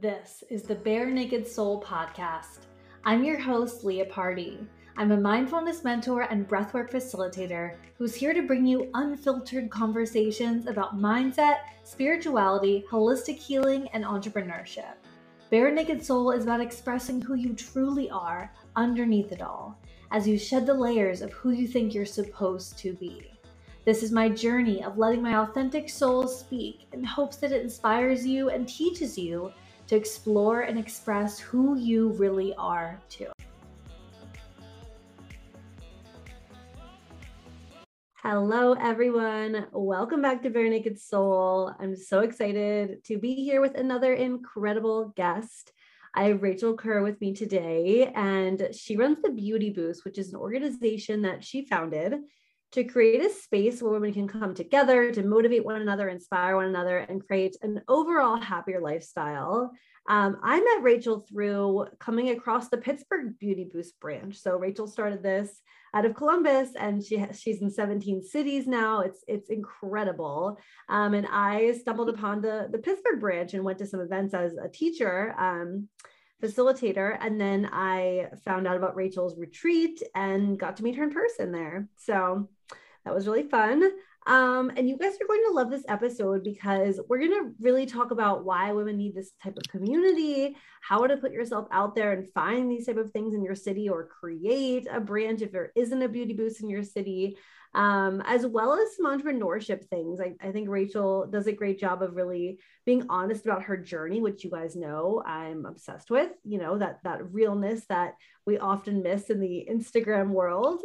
This is the Bare Naked Soul podcast. I'm your host, Leah Party. I'm a mindfulness mentor and breathwork facilitator who's here to bring you unfiltered conversations about mindset, spirituality, holistic healing, and entrepreneurship. Bare Naked Soul is about expressing who you truly are underneath it all as you shed the layers of who you think you're supposed to be. This is my journey of letting my authentic soul speak in hopes that it inspires you and teaches you to explore and express who you really are too. Hello, everyone. Welcome back to Bare Naked Soul. I'm so excited to be here with another incredible guest. I have Rachel Kerr with me today, and she runs the Beauty Boost, which is an organization that she founded to create a space where women can come together to motivate one another, inspire one another, and create an overall happier lifestyle. Um, I met Rachel through coming across the Pittsburgh Beauty Boost branch. So Rachel started this out of Columbus, and she has, she's in 17 cities now. It's it's incredible. Um, and I stumbled upon the the Pittsburgh branch and went to some events as a teacher. Um, facilitator and then i found out about rachel's retreat and got to meet her in person there so that was really fun. Um, and you guys are going to love this episode because we're going to really talk about why women need this type of community, how to put yourself out there and find these type of things in your city or create a branch if there isn't a beauty boost in your city, um, as well as some entrepreneurship things. I, I think Rachel does a great job of really being honest about her journey, which you guys know I'm obsessed with, you know, that, that realness that we often miss in the Instagram world.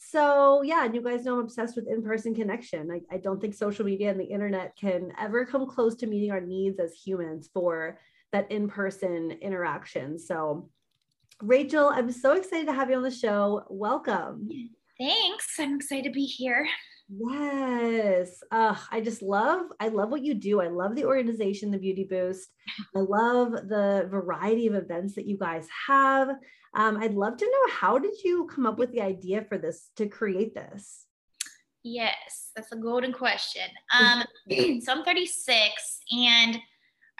So yeah, and you guys know I'm obsessed with in-person connection. I, I don't think social media and the internet can ever come close to meeting our needs as humans for that in-person interaction. So Rachel, I'm so excited to have you on the show. Welcome. Thanks. I'm excited to be here. Yes. Uh, I just love, I love what you do. I love the organization, the Beauty Boost. I love the variety of events that you guys have. Um, I'd love to know how did you come up with the idea for this to create this? Yes, that's a golden question. Um, so I'm 36 and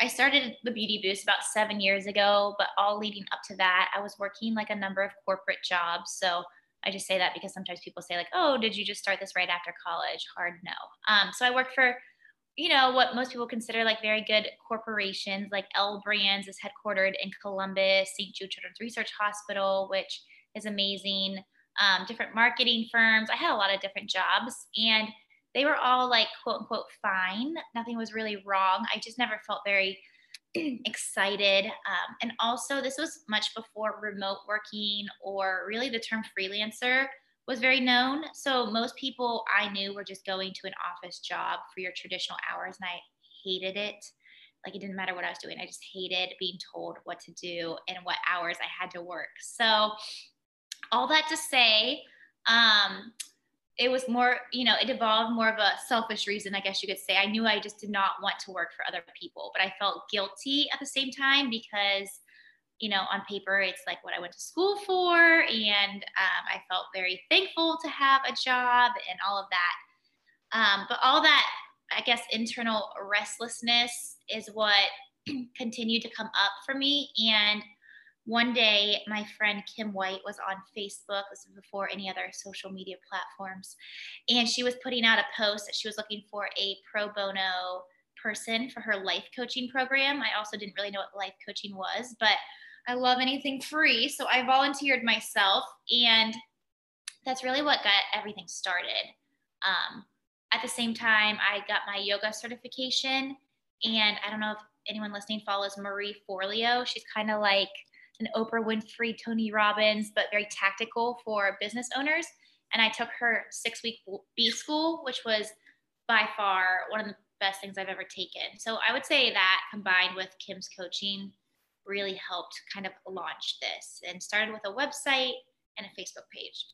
I started the Beauty Boost about seven years ago, but all leading up to that, I was working like a number of corporate jobs. So I just say that because sometimes people say like, "Oh, did you just start this right after college?" Hard no. Um, so I worked for, you know, what most people consider like very good corporations. Like L Brands is headquartered in Columbus, St. Jude Children's Research Hospital, which is amazing. Um, different marketing firms. I had a lot of different jobs, and they were all like quote unquote fine. Nothing was really wrong. I just never felt very excited. Um, and also, this was much before remote working or really the term freelancer was very known. So, most people I knew were just going to an office job for your traditional hours, and I hated it. Like, it didn't matter what I was doing, I just hated being told what to do and what hours I had to work. So, all that to say, um, it was more, you know, it evolved more of a selfish reason, I guess you could say. I knew I just did not want to work for other people, but I felt guilty at the same time because, you know, on paper, it's like what I went to school for. And um, I felt very thankful to have a job and all of that. Um, but all that, I guess, internal restlessness is what continued to come up for me. And one day my friend kim white was on facebook this was before any other social media platforms and she was putting out a post that she was looking for a pro bono person for her life coaching program. I also didn't really know what life coaching was but i love anything free so i volunteered myself and that's really what got everything started. Um, at the same time i got my yoga certification and i don't know if anyone listening follows marie forleo. She's kind of like an Oprah Winfrey, Tony Robbins, but very tactical for business owners. And I took her six week B school, which was by far one of the best things I've ever taken. So I would say that combined with Kim's coaching really helped kind of launch this and started with a website and a Facebook page.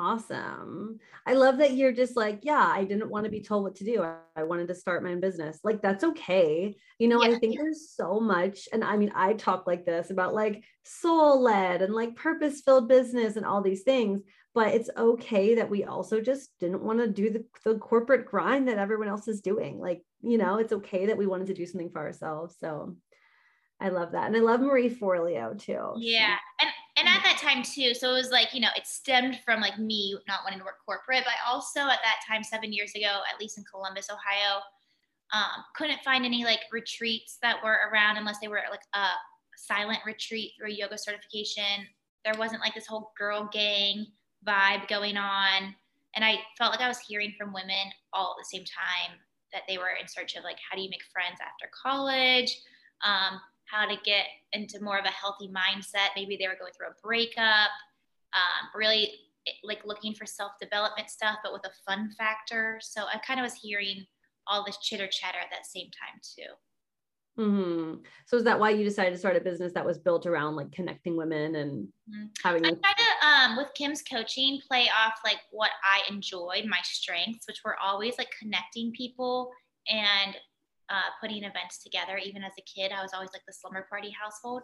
Awesome. I love that you're just like, yeah, I didn't want to be told what to do. I wanted to start my own business. Like, that's okay. You know, yeah. I think there's so much. And I mean, I talk like this about like soul led and like purpose filled business and all these things. But it's okay that we also just didn't want to do the, the corporate grind that everyone else is doing. Like, you know, it's okay that we wanted to do something for ourselves. So I love that. And I love Marie Forleo too. Yeah. And and at that time too, so it was like, you know, it stemmed from like me not wanting to work corporate, but I also at that time, seven years ago, at least in Columbus, Ohio, um, couldn't find any like retreats that were around unless they were like a silent retreat through a yoga certification. There wasn't like this whole girl gang vibe going on. And I felt like I was hearing from women all at the same time that they were in search of like, how do you make friends after college? Um, how to get into more of a healthy mindset. Maybe they were going through a breakup, um, really like looking for self development stuff, but with a fun factor. So I kind of was hearing all this chitter chatter at that same time too. Mm-hmm. So is that why you decided to start a business that was built around like connecting women and mm-hmm. having? I try to, um, with Kim's coaching, play off like what I enjoyed, my strengths, which were always like connecting people and uh, putting events together. Even as a kid, I was always like the slumber party household.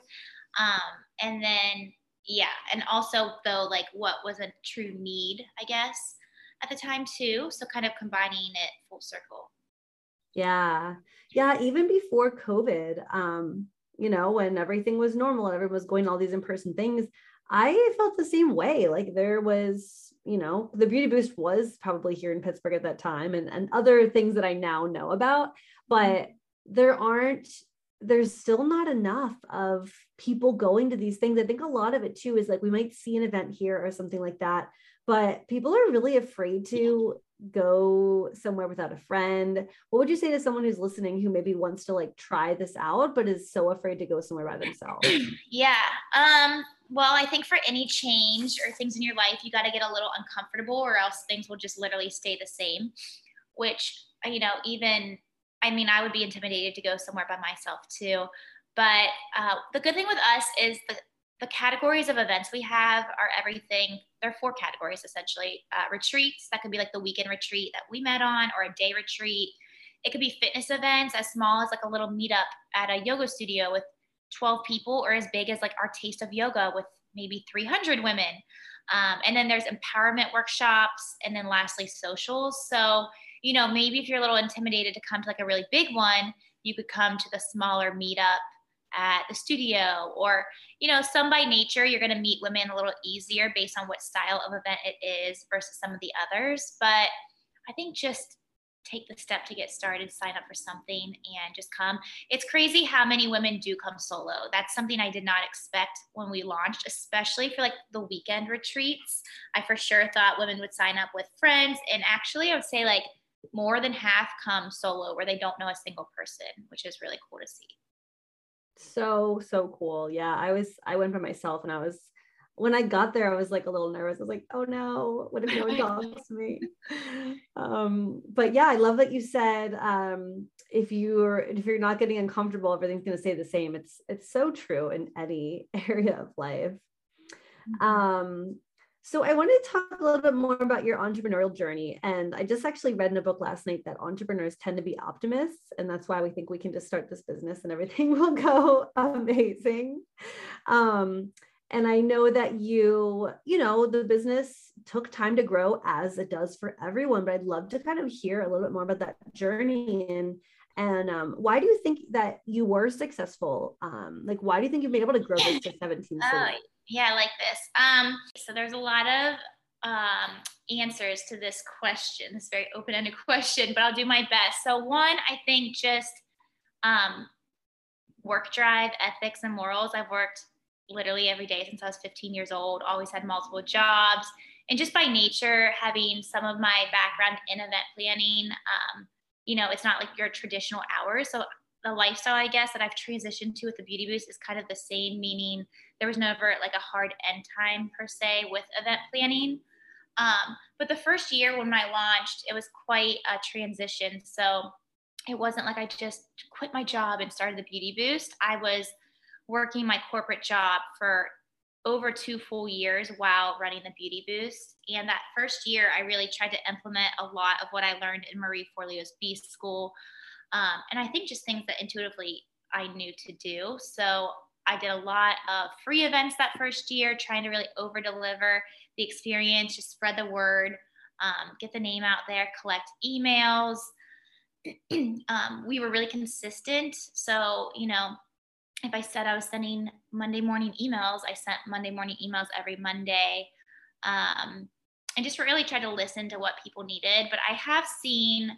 Um, and then, yeah, and also though, like what was a true need, I guess, at the time too. So kind of combining it full circle. Yeah. Yeah. Even before COVID, um, you know, when everything was normal and everyone was going all these in-person things, I felt the same way. Like there was, you know, the beauty boost was probably here in Pittsburgh at that time and, and other things that I now know about, but there aren't, there's still not enough of people going to these things. I think a lot of it too is like we might see an event here or something like that, but people are really afraid to go somewhere without a friend. What would you say to someone who's listening who maybe wants to like try this out but is so afraid to go somewhere by themselves? Yeah um well i think for any change or things in your life you got to get a little uncomfortable or else things will just literally stay the same which you know even i mean i would be intimidated to go somewhere by myself too but uh, the good thing with us is the the categories of events we have are everything. There are four categories essentially uh, retreats, that could be like the weekend retreat that we met on, or a day retreat. It could be fitness events as small as like a little meetup at a yoga studio with 12 people, or as big as like our taste of yoga with maybe 300 women. Um, and then there's empowerment workshops, and then lastly, socials. So, you know, maybe if you're a little intimidated to come to like a really big one, you could come to the smaller meetup at the studio or you know some by nature you're going to meet women a little easier based on what style of event it is versus some of the others but i think just take the step to get started sign up for something and just come. It's crazy how many women do come solo. That's something i did not expect when we launched especially for like the weekend retreats. I for sure thought women would sign up with friends and actually i would say like more than half come solo where they don't know a single person which is really cool to see. So so cool. Yeah i was i went by myself and i was when i got there i was like a little nervous i was like oh no what if no one talks to me um but yeah i love that you said um if you're if you're not getting uncomfortable everything's going to stay the same it's it's so true in any area of life mm-hmm. um so I wanted to talk a little bit more about your entrepreneurial journey. And I just actually read in a book last night that entrepreneurs tend to be optimists. And that's why we think we can just start this business and everything will go amazing. Um, and I know that you, you know, the business took time to grow as it does for everyone, but I'd love to kind of hear a little bit more about that journey and and um, why do you think that you were successful? Um, like, why do you think you've been able to grow this to 17 oh, yeah, I like this. Um, so there's a lot of um, answers to this question, this very open-ended question, but I'll do my best. So one, I think just um, work drive, ethics, and morals. I've worked literally every day since I was 15 years old. Always had multiple jobs, and just by nature, having some of my background in event planning, um, you know, it's not like your traditional hours. So the lifestyle, I guess, that I've transitioned to with the Beauty Boost is kind of the same, meaning there was never like a hard end time per se with event planning. Um, but the first year when I launched, it was quite a transition. So it wasn't like I just quit my job and started the Beauty Boost. I was working my corporate job for over two full years while running the Beauty Boost. And that first year, I really tried to implement a lot of what I learned in Marie Forleo's B school. Um, and I think just things that intuitively I knew to do. So I did a lot of free events that first year, trying to really over deliver the experience, just spread the word, um, get the name out there, collect emails. um, we were really consistent. So, you know, if I said I was sending Monday morning emails, I sent Monday morning emails every Monday. Um, and just really tried to listen to what people needed. But I have seen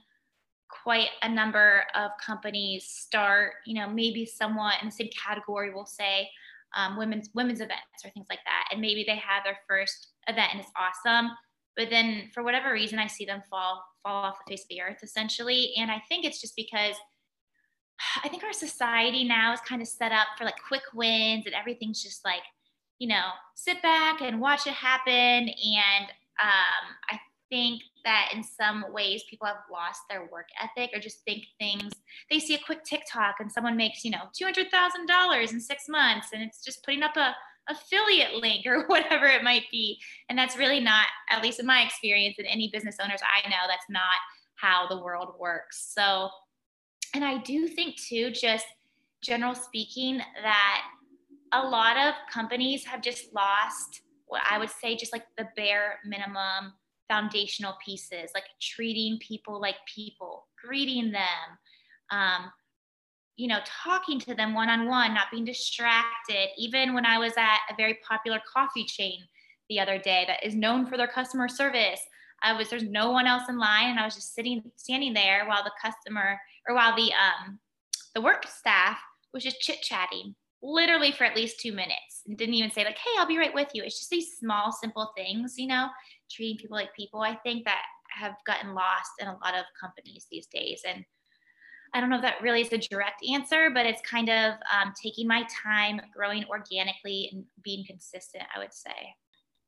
quite a number of companies start, you know, maybe somewhat in the same category, we'll say, um, women's women's events or things like that. And maybe they have their first event and it's awesome. But then for whatever reason, I see them fall fall off the face of the earth essentially. And I think it's just because I think our society now is kind of set up for like quick wins and everything's just like, you know, sit back and watch it happen. And um, I think that in some ways people have lost their work ethic or just think things they see a quick tiktok and someone makes you know $200000 in six months and it's just putting up a affiliate link or whatever it might be and that's really not at least in my experience and any business owners i know that's not how the world works so and i do think too just general speaking that a lot of companies have just lost what i would say just like the bare minimum foundational pieces like treating people like people, greeting them, um, you know, talking to them one on one, not being distracted. Even when I was at a very popular coffee chain the other day that is known for their customer service, I was there's no one else in line, and I was just sitting standing there while the customer or while the um the work staff was just chit chatting literally for at least two minutes. And didn't even say like hey i'll be right with you. It's just these small simple things you know treating people like people i think that have gotten lost in a lot of companies these days. And i don't know if that really is a direct answer but it's kind of um, taking my time growing organically and being consistent i would say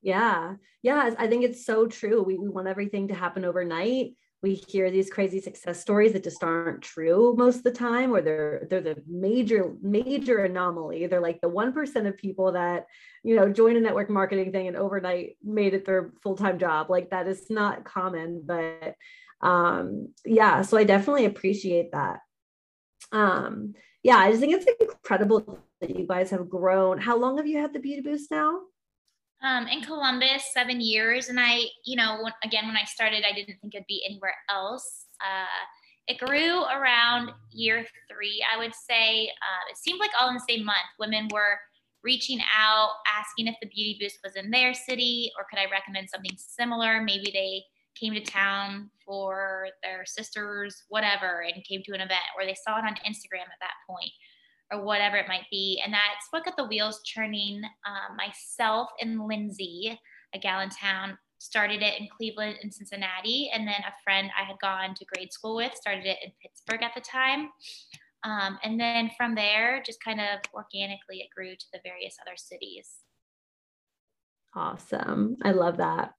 yeah. Yeah i think it's so true. We, we want everything to happen overnight. We hear these crazy success stories that just aren't true most of the time or they're they're the major major anomaly. They're like the 1% of people that you know join a network marketing thing and overnight made it their full-time job. Like that is not common but um yeah so i definitely appreciate that. Um yeah i just think it's incredible that you guys have grown. How long have you had the beauty boost now um, in Columbus, seven years. And I, you know, when, again, when I started, I didn't think it'd be anywhere else. Uh, it grew around year three, I would say. Uh, it seemed like all in the same month. Women were reaching out, asking if the Beauty Boost was in their city or could I recommend something similar. Maybe they came to town for their sisters, whatever, and came to an event, or they saw it on Instagram at that point or whatever it might be. And that's what got the wheels turning. Um, myself and Lindsay, a gal in town, started it in Cleveland and Cincinnati. And then a friend I had gone to grade school with started it in Pittsburgh at the time. Um, and then from there, just kind of organically, it grew to the various other cities. Awesome. I love that.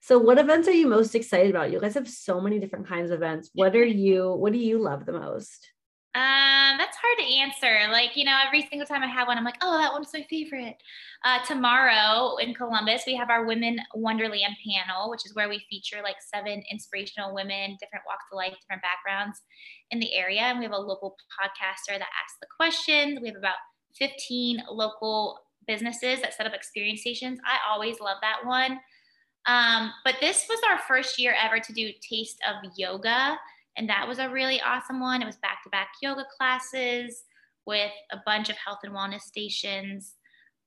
So what events are you most excited about? You guys have so many different kinds of events. What are you, what do you love the most? Um, that's hard to answer. Like, you know, every single time I have one, I'm like, oh, that one's my favorite. Uh, tomorrow in Columbus, we have our Women Wonderland panel, which is where we feature like seven inspirational women, different walks of life, different backgrounds in the area. And we have a local podcaster that asks the questions. We have about 15 local businesses that set up experience stations. I always love that one. Um, but this was our first year ever to do Taste of Yoga. And that was a really awesome one. It was back to back yoga classes with a bunch of health and wellness stations.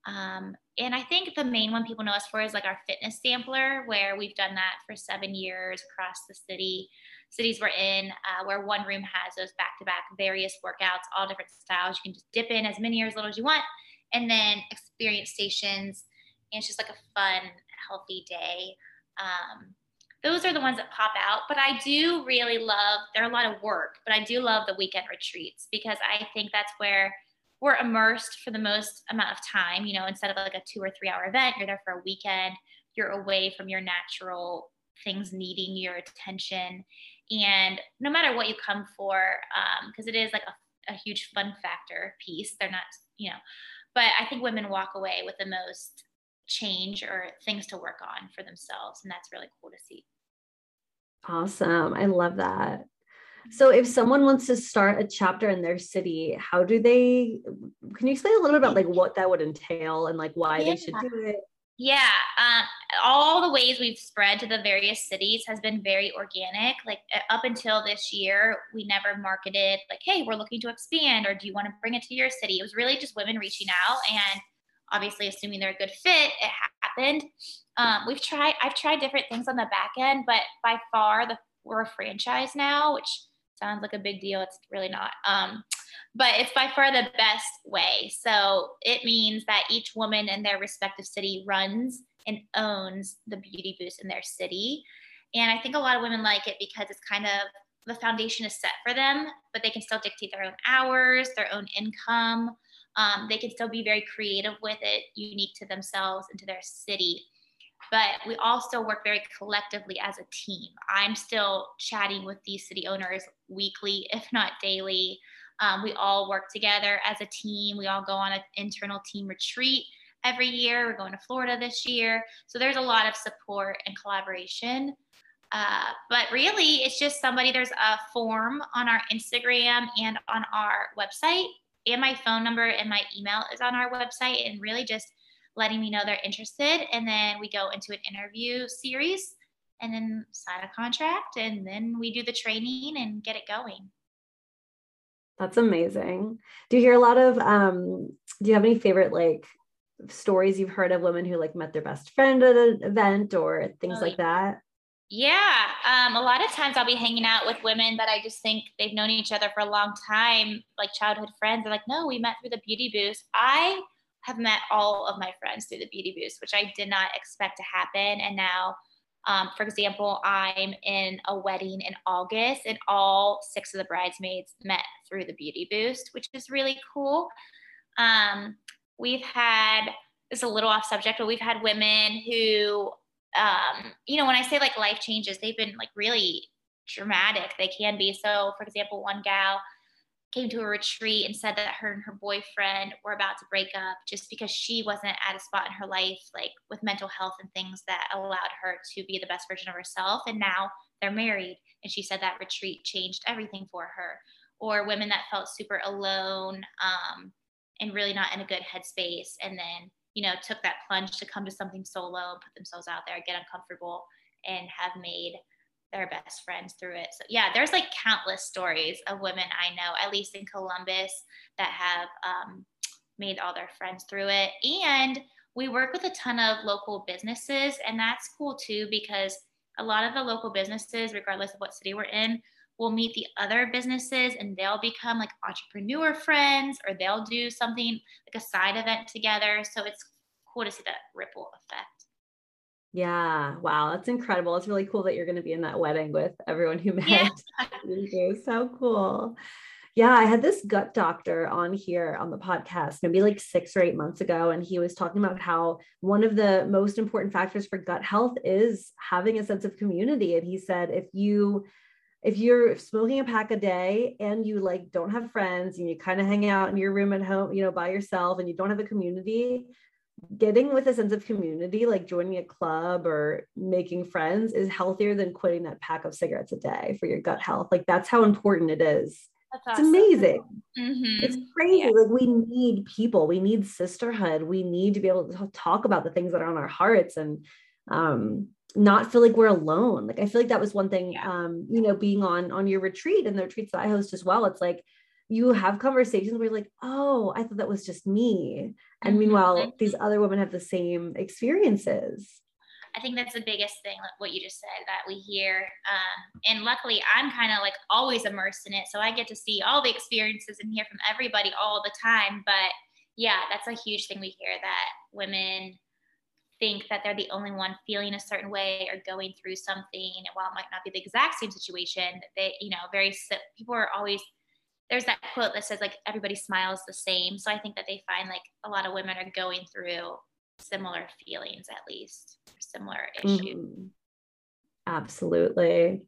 Um, and I think the main one people know us for is like our fitness sampler, where we've done that for seven years across the city, cities we're in, uh, where one room has those back to back various workouts, all different styles. You can just dip in as many or as little as you want, and then experience stations. And it's just like a fun, healthy day. Um, those are the ones that pop out. But I do really love, they're a lot of work, but I do love the weekend retreats because I think that's where we're immersed for the most amount of time. You know, instead of like a two or three hour event, you're there for a weekend, you're away from your natural things needing your attention. And no matter what you come for, because um, it is like a, a huge fun factor piece, they're not, you know, but I think women walk away with the most change or things to work on for themselves. And that's really cool to see. Awesome. I love that. So if someone wants to start a chapter in their city, how do they can you explain a little bit about like what that would entail and like why yeah. they should do it? Yeah, um, all the ways we've spread to the various cities has been very organic. Like up until this year, we never marketed like, "Hey, we're looking to expand," or "Do you want to bring it to your city?" It was really just women reaching out, and obviously, assuming they're a good fit, it happened. Um, we've tried. I've tried different things on the back end, but by far, the we're a franchise now, which sounds like a big deal. It's really not. Um, but it's by far the best way. So it means that each woman in their respective city runs and owns the beauty boost in their city. And I think a lot of women like it because it's kind of the foundation is set for them, but they can still dictate their own hours, their own income. Um, they can still be very creative with it, unique to themselves and to their city. But we still work very collectively as a team. I'm still chatting with these city owners weekly, if not daily. Um, we all work together as a team. We all go on an internal team retreat every year. We're going to Florida this year. So there's a lot of support and collaboration. Uh, but really, it's just somebody, there's a form on our Instagram and on our website. And my phone number and my email is on our website. And really just letting me know they're interested. And then we go into an interview series and then sign a contract. And then we do the training and get it going. That's amazing. Do you hear a lot of um do you have any favorite like stories you've heard of women who like met their best friend at an event or things oh, like that? Yeah, um, a lot of times I'll be hanging out with women that I just think they've known each other for a long time, like childhood friends. They're like, no, we met through the beauty boost. I have met all of my friends through the beauty boost, which I did not expect to happen. And now um, for example, I'm in a wedding in August, and all six of the bridesmaids met through the Beauty Boost, which is really cool. Um, we've had it's a little off subject, but we've had women who, um, you know, when I say like life changes, they've been like really dramatic. They can be. So, for example, one gal came to a retreat and said that her and her boyfriend were about to break up just because she wasn't at a spot in her life like with mental health and things that allowed her to be the best version of herself and now they're married and she said that retreat changed everything for her or women that felt super alone um, and really not in a good headspace and then you know took that plunge to come to something solo and put themselves out there get uncomfortable and have made their best friends through it. So yeah, there's like countless stories of women I know, at least in Columbus, that have um, made all their friends through it. And we work with a ton of local businesses, and that's cool too because a lot of the local businesses, regardless of what city we're in, will meet the other businesses and they'll become like entrepreneur friends or they'll do something like a side event together. So it's cool to see that ripple effect. Yeah. Wow. That's incredible. It's really cool that you're going to be in that wedding with everyone who met. Yeah. so cool. Yeah. I had this gut doctor on here on the podcast maybe like six or eight months ago. And he was talking about how one of the most important factors for gut health is having a sense of community. And he said, if you, if you're smoking a pack a day and you like don't have friends and you kind of hang out in your room at home, you know, by yourself and you don't have a community, getting with a sense of community, like joining a club or making friends, is healthier than quitting that pack of cigarettes a day for your gut health. Like that's how important it is. Awesome. It's amazing. Mm-hmm. It's crazy. Yeah. Like we need people. We need sisterhood. We need to be able to talk about the things that are on our hearts and um, not feel like we're alone. Like I feel like that was one thing. Yeah. Um, you know, being on on your retreat and the retreats that I host as well. It's like you have conversations where you're like, oh, I thought that was just me. And mm-hmm. meanwhile, these other women have the same experiences. I think that's the biggest thing, like what you just said, that we hear. Um, and luckily, I'm kind of like always immersed in it. So I get to see all the experiences and hear from everybody all the time. But yeah, that's a huge thing we hear that women think that they're the only one feeling a certain way or going through something. And while it might not be the exact same situation, they, you know, very, people are always there's that quote that says like everybody smiles the same. So I think that they find like a lot of women are going through similar feelings at least, similar issues. Mm-hmm. Absolutely.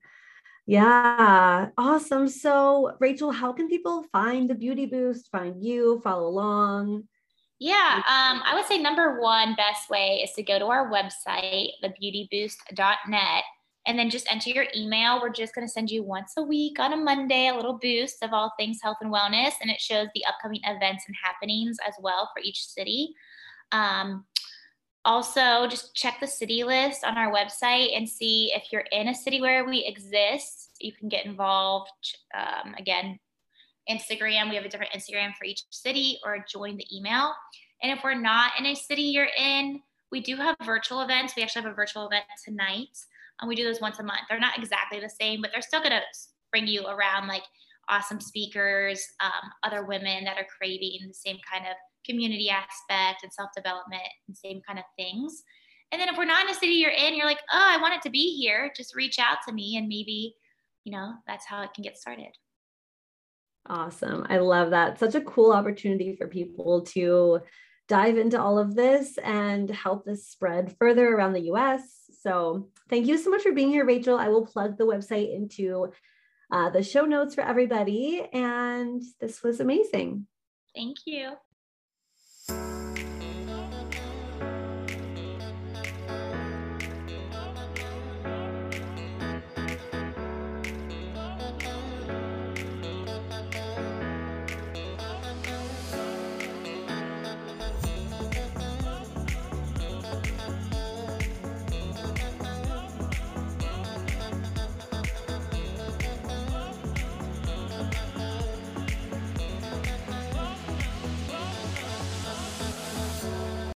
Yeah, awesome. So, Rachel, how can people find the Beauty Boost, find you, follow along? Yeah, um, I would say number one best way is to go to our website, thebeautyboost.net, and then just enter your email. We're just going to send you once a week on a Monday a little boost of all things health and wellness, and it shows the upcoming events and happenings as well for each city. Um, also, just check the city list on our website and see if you're in a city where we exist. You can get involved. Um, again, Instagram, we have a different Instagram for each city, or join the email. And if we're not in a city you're in, we do have virtual events. We actually have a virtual event tonight. And we do those once a month. They're not exactly the same, but they're still going to bring you around like awesome speakers, um, other women that are craving the same kind of community aspect and self development and same kind of things. And then if we're not in a city you're in, you're like, oh, I want it to be here, just reach out to me and maybe, you know, that's how it can get started. Awesome. I love that. Such a cool opportunity for people to dive into all of this and help this spread further around the US. So, thank you so much for being here, Rachel. I will plug the website into uh, the show notes for everybody. And this was amazing. Thank you.